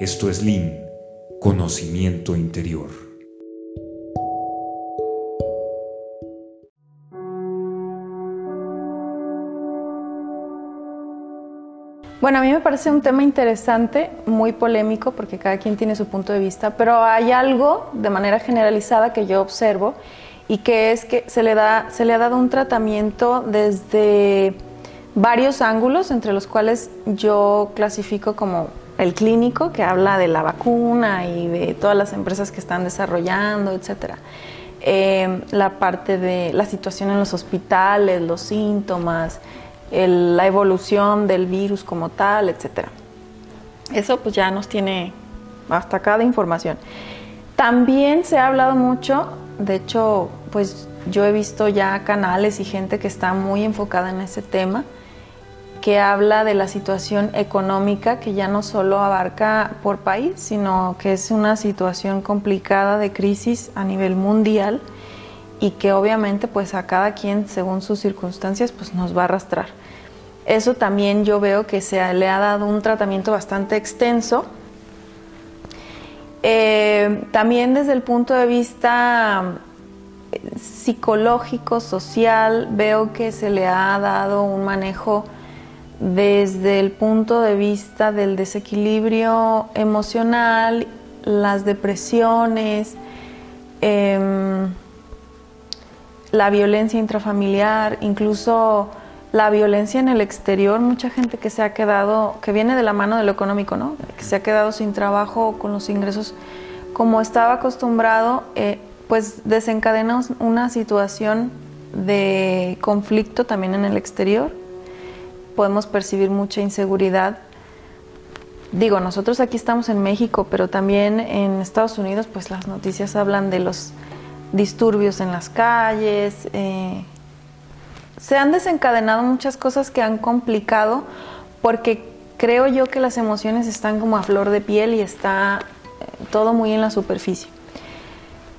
Esto es Lean, conocimiento interior. Bueno, a mí me parece un tema interesante, muy polémico, porque cada quien tiene su punto de vista, pero hay algo de manera generalizada que yo observo y que es que se le, da, se le ha dado un tratamiento desde varios ángulos, entre los cuales yo clasifico como el clínico, que habla de la vacuna y de todas las empresas que están desarrollando, etcétera. Eh, la parte de la situación en los hospitales, los síntomas, la evolución del virus como tal, etcétera. Eso pues ya nos tiene hasta acá de información. También se ha hablado mucho, de hecho, pues yo he visto ya canales y gente que está muy enfocada en ese tema, que habla de la situación económica que ya no solo abarca por país, sino que es una situación complicada de crisis a nivel mundial y que obviamente pues a cada quien según sus circunstancias pues nos va a arrastrar. Eso también yo veo que se le ha dado un tratamiento bastante extenso. Eh, también desde el punto de vista eh, psicológico, social, veo que se le ha dado un manejo desde el punto de vista del desequilibrio emocional, las depresiones, em, la violencia intrafamiliar, incluso la violencia en el exterior, mucha gente que se ha quedado, que viene de la mano de lo económico, ¿no? Que se ha quedado sin trabajo con los ingresos como estaba acostumbrado, eh, pues desencadena una situación de conflicto también en el exterior. Podemos percibir mucha inseguridad. Digo, nosotros aquí estamos en México, pero también en Estados Unidos, pues las noticias hablan de los disturbios en las calles. Eh, se han desencadenado muchas cosas que han complicado porque creo yo que las emociones están como a flor de piel y está eh, todo muy en la superficie.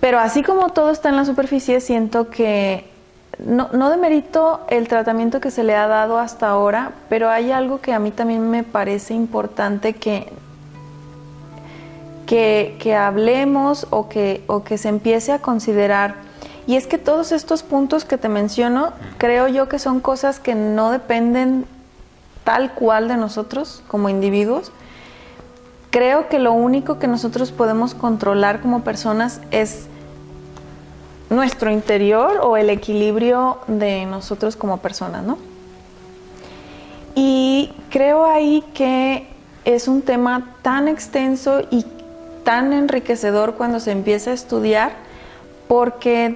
Pero así como todo está en la superficie, siento que no, no demerito el tratamiento que se le ha dado hasta ahora, pero hay algo que a mí también me parece importante que que, hablemos o que, o que se empiece a considerar. Y es que todos estos puntos que te menciono, creo yo que son cosas que no dependen tal cual de nosotros como individuos. Creo que lo único que nosotros podemos controlar como personas es nuestro interior o el equilibrio de nosotros como personas, ¿no? Y creo ahí que es un tema tan extenso y tan enriquecedor cuando se empieza a estudiar porque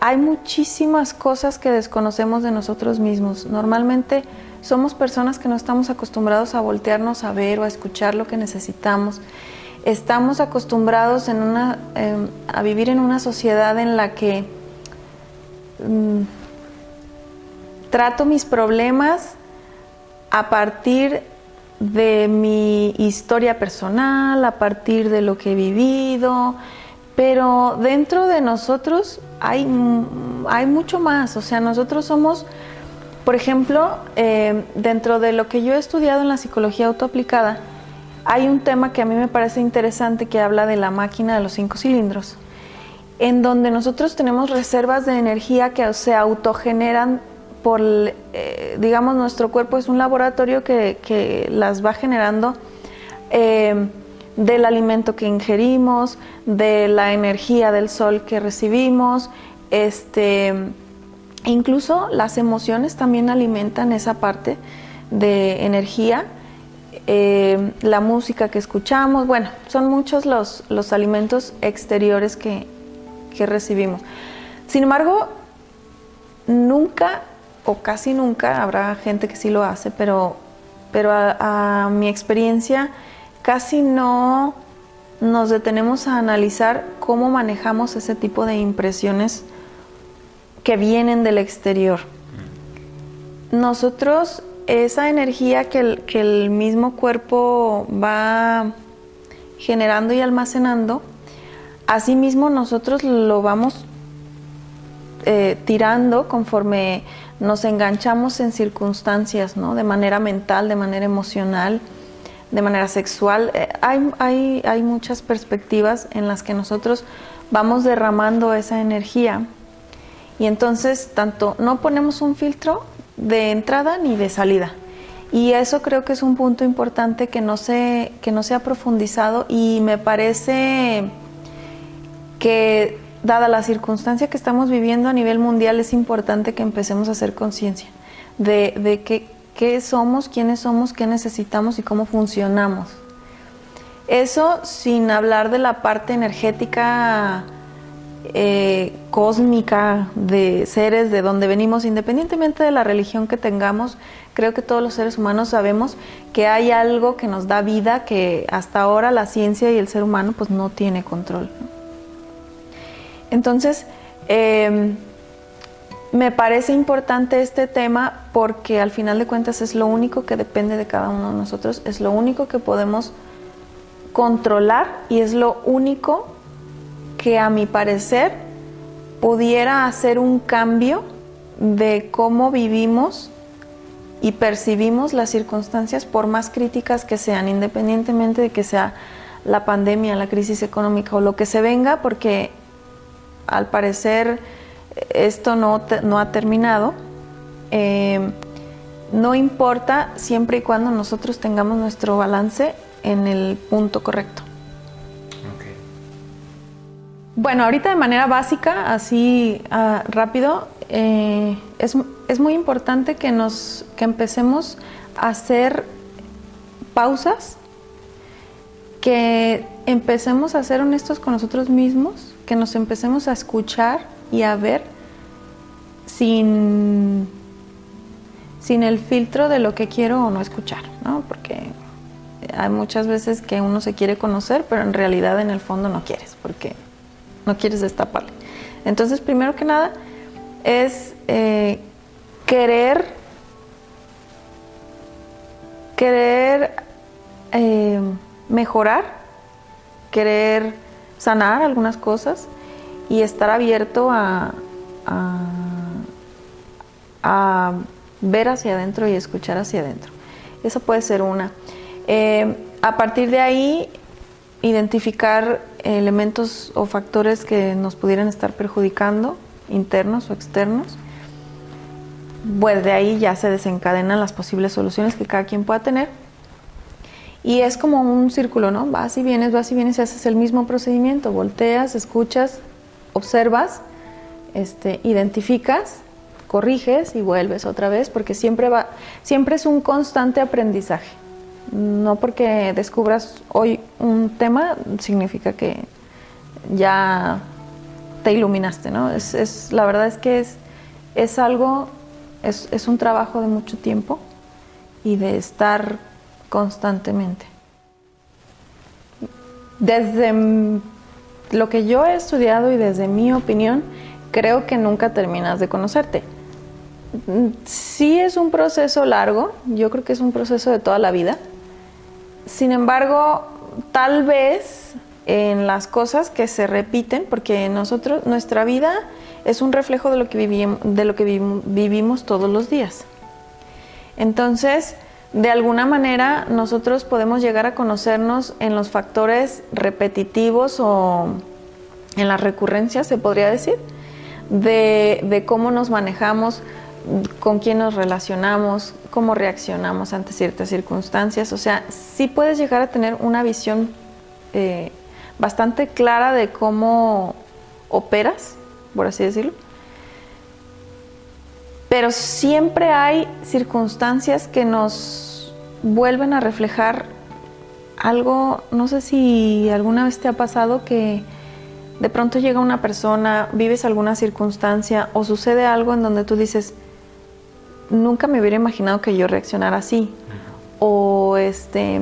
hay muchísimas cosas que desconocemos de nosotros mismos. Normalmente somos personas que no estamos acostumbrados a voltearnos a ver o a escuchar lo que necesitamos. Estamos acostumbrados en una, em, a vivir en una sociedad en la que mm, trato mis problemas a partir de mi historia personal, a partir de lo que he vivido, pero dentro de nosotros hay, hay mucho más, o sea, nosotros somos, por ejemplo, eh, dentro de lo que yo he estudiado en la psicología autoaplicada, hay un tema que a mí me parece interesante que habla de la máquina de los cinco cilindros, en donde nosotros tenemos reservas de energía que se autogeneran por, eh, digamos, nuestro cuerpo es un laboratorio que, las va generando eh, del alimento que ingerimos, de la energía del sol que recibimos, este, incluso las emociones también alimentan esa parte de energía. Eh, la música que escuchamos, bueno, son muchos los, los alimentos exteriores que, que recibimos. Sin embargo, nunca o casi nunca, habrá gente que sí lo hace, pero, pero a, mi experiencia casi no nos detenemos a analizar cómo manejamos ese tipo de impresiones que vienen del exterior. Nosotros, esa energía que el, que el mismo cuerpo va generando y almacenando, asimismo nosotros lo vamos eh, tirando conforme nos enganchamos en circunstancias, ¿no? De manera mental, de manera emocional, de manera sexual. Eh, hay, hay, hay muchas perspectivas en las que nosotros vamos derramando esa energía y entonces tanto no ponemos un filtro de entrada ni de salida. Y eso creo que es un punto importante que no se, que no ha profundizado y me parece que dada la circunstancia que estamos viviendo a nivel mundial es importante que empecemos a hacer conciencia de, de qué, qué somos, quiénes somos, qué necesitamos y cómo funcionamos. Eso sin hablar de la parte energética eh, cósmica de seres de donde venimos, independientemente de la religión que tengamos, creo que todos los seres humanos sabemos que hay algo que nos da vida que hasta ahora la ciencia y el ser humano pues no tiene control. Entonces, em, me parece importante este tema porque al final de cuentas es lo único que depende de cada uno de nosotros, es lo único que podemos controlar y es lo único que a mi parecer pudiera hacer un cambio de cómo vivimos y percibimos las circunstancias por más críticas que sean, independientemente de que sea la pandemia, la crisis económica o lo que se venga, porque al parecer esto no, no ha terminado. Eh, no importa siempre y cuando nosotros tengamos nuestro balance en el punto correcto. Bueno, ahorita de manera básica, así ah, rápido, eh, es, es, muy importante que, nos, que empecemos a hacer pausas, que empecemos a ser honestos con nosotros mismos, que nos empecemos a escuchar y a ver sin, sin el filtro de lo que quiero o no escuchar, ¿no? Porque hay muchas veces que uno se quiere conocer, pero en realidad en el fondo no quieres, porque no quieres destaparle. Entonces, primero que nada, es eh, querer, querer eh, mejorar, querer sanar algunas cosas y estar abierto a, ver hacia adentro y escuchar hacia adentro. Eso puede ser una. Eh, a partir de ahí, identificar elementos o factores que nos pudieran estar perjudicando, internos o externos. Pues de ahí ya se desencadenan las posibles soluciones que cada quien pueda tener. Y es como un círculo, ¿no? Vas y vienes, vas y vienes y haces el mismo procedimiento. Volteas, escuchas, observas, este, identificas, corriges y vuelves otra vez, porque siempre, va, siempre es un constante aprendizaje. No porque descubras hoy un tema significa que ya te iluminaste, ¿no? Es, la verdad es que es, es algo, es, es un trabajo de mucho tiempo y de estar constantemente. Desde lo que yo he estudiado y desde mi opinión, creo que nunca terminas de conocerte. Sí es un proceso largo, yo creo que es un proceso de toda la vida, sin embargo, tal vez en las cosas que se repiten, porque nosotros, nuestra vida es un reflejo de lo que, vivimos, todos los días. Entonces, de alguna manera, nosotros podemos llegar a conocernos en los factores repetitivos o en las recurrencias, se podría decir, de, de cómo nos manejamos con quién nos relacionamos, cómo reaccionamos ante ciertas circunstancias. O sea, sí puedes llegar a tener una visión eh, bastante clara de cómo operas, por así decirlo. Pero siempre hay circunstancias que nos vuelven a reflejar algo, no sé si alguna vez te ha pasado que de pronto llega una persona, vives alguna circunstancia o sucede algo en donde tú dices, nunca me hubiera imaginado que yo reaccionara así. O este.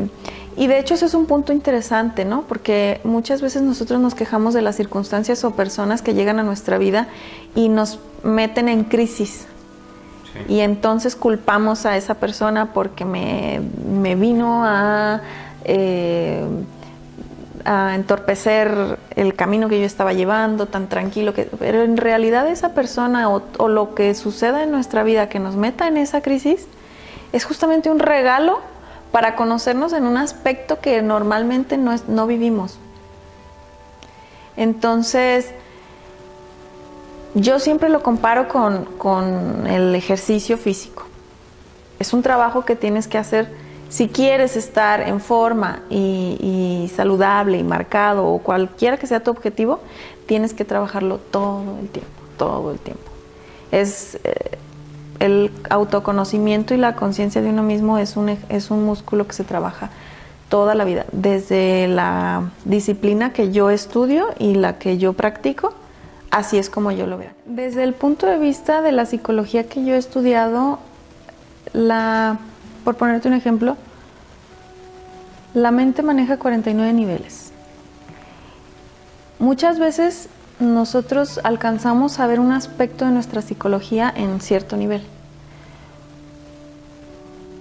Y de hecho, eso es un punto interesante, ¿no? Porque muchas veces nosotros nos quejamos de las circunstancias o personas que llegan a nuestra vida y nos meten en crisis. Y entonces culpamos a esa persona porque me, me vino a. Eh, a entorpecer el camino que yo estaba llevando, tan tranquilo, que, pero en realidad esa persona o, lo que suceda en nuestra vida que nos meta en esa crisis es justamente un regalo para conocernos en un aspecto que normalmente no, no vivimos. Entonces, yo siempre lo comparo con, el ejercicio físico. Es un trabajo que tienes que hacer si quieres estar en forma y, saludable y marcado o cualquiera que sea tu objetivo, tienes que trabajarlo todo el tiempo, todo el tiempo. Es eh, el autoconocimiento y la conciencia de uno mismo es un, es un músculo que se trabaja toda la vida, desde la disciplina que yo estudio y la que yo practico Así es como yo lo veo. Desde el punto de vista de la psicología que yo he estudiado, la, por ponerte un ejemplo, la mente maneja 49 niveles. Muchas veces nosotros alcanzamos a ver un aspecto de nuestra psicología en cierto nivel.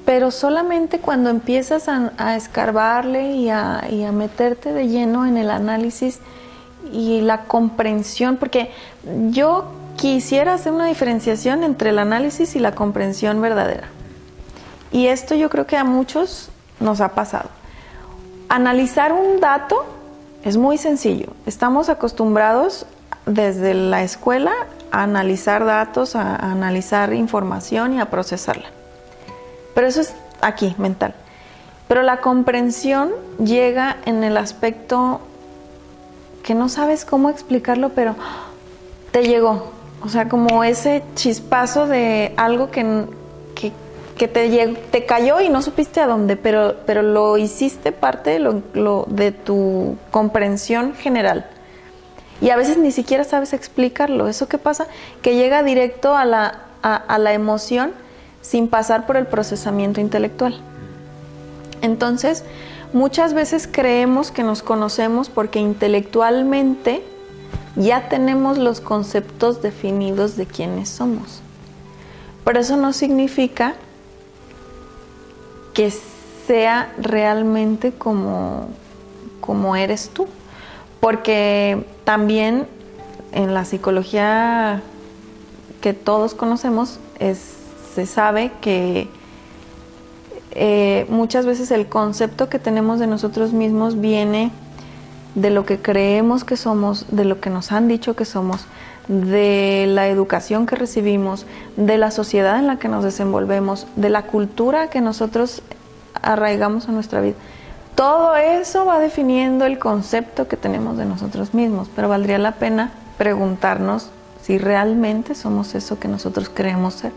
Pero solamente cuando empiezas a, escarbarle y a meterte de lleno en el análisis, y la comprensión, porque yo quisiera hacer una diferenciación entre el análisis y la comprensión verdadera. Y esto yo creo que a muchos nos ha pasado. Analizar un dato es muy sencillo. Estamos acostumbrados desde la escuela a analizar datos, a, analizar información y a procesarla. Pero eso es aquí, mental. Pero la comprensión llega en el aspecto que no sabes cómo explicarlo, pero te llegó. O sea, como ese chispazo de algo que, que, te, te cayó y no supiste a dónde, pero, pero lo hiciste parte de, lo, de tu comprensión general. Y a veces ni siquiera sabes explicarlo. ¿Eso qué pasa? Que llega directo a la, a la emoción sin pasar por el procesamiento intelectual. Entonces, Muchas veces creemos que nos conocemos porque intelectualmente ya tenemos los conceptos definidos de quiénes somos. Pero eso no significa que sea realmente como, como eres tú. Porque también en la psicología que todos conocemos se sabe que eh, muchas veces el concepto que tenemos de nosotros mismos viene de lo que creemos que somos, de lo que nos han dicho que somos, de la educación que recibimos, de la sociedad en la que nos desenvolvemos, de la cultura que nosotros arraigamos a nuestra vida. Todo eso va definiendo el concepto que tenemos de nosotros mismos, pero valdría la pena preguntarnos si realmente somos eso que nosotros creemos ser.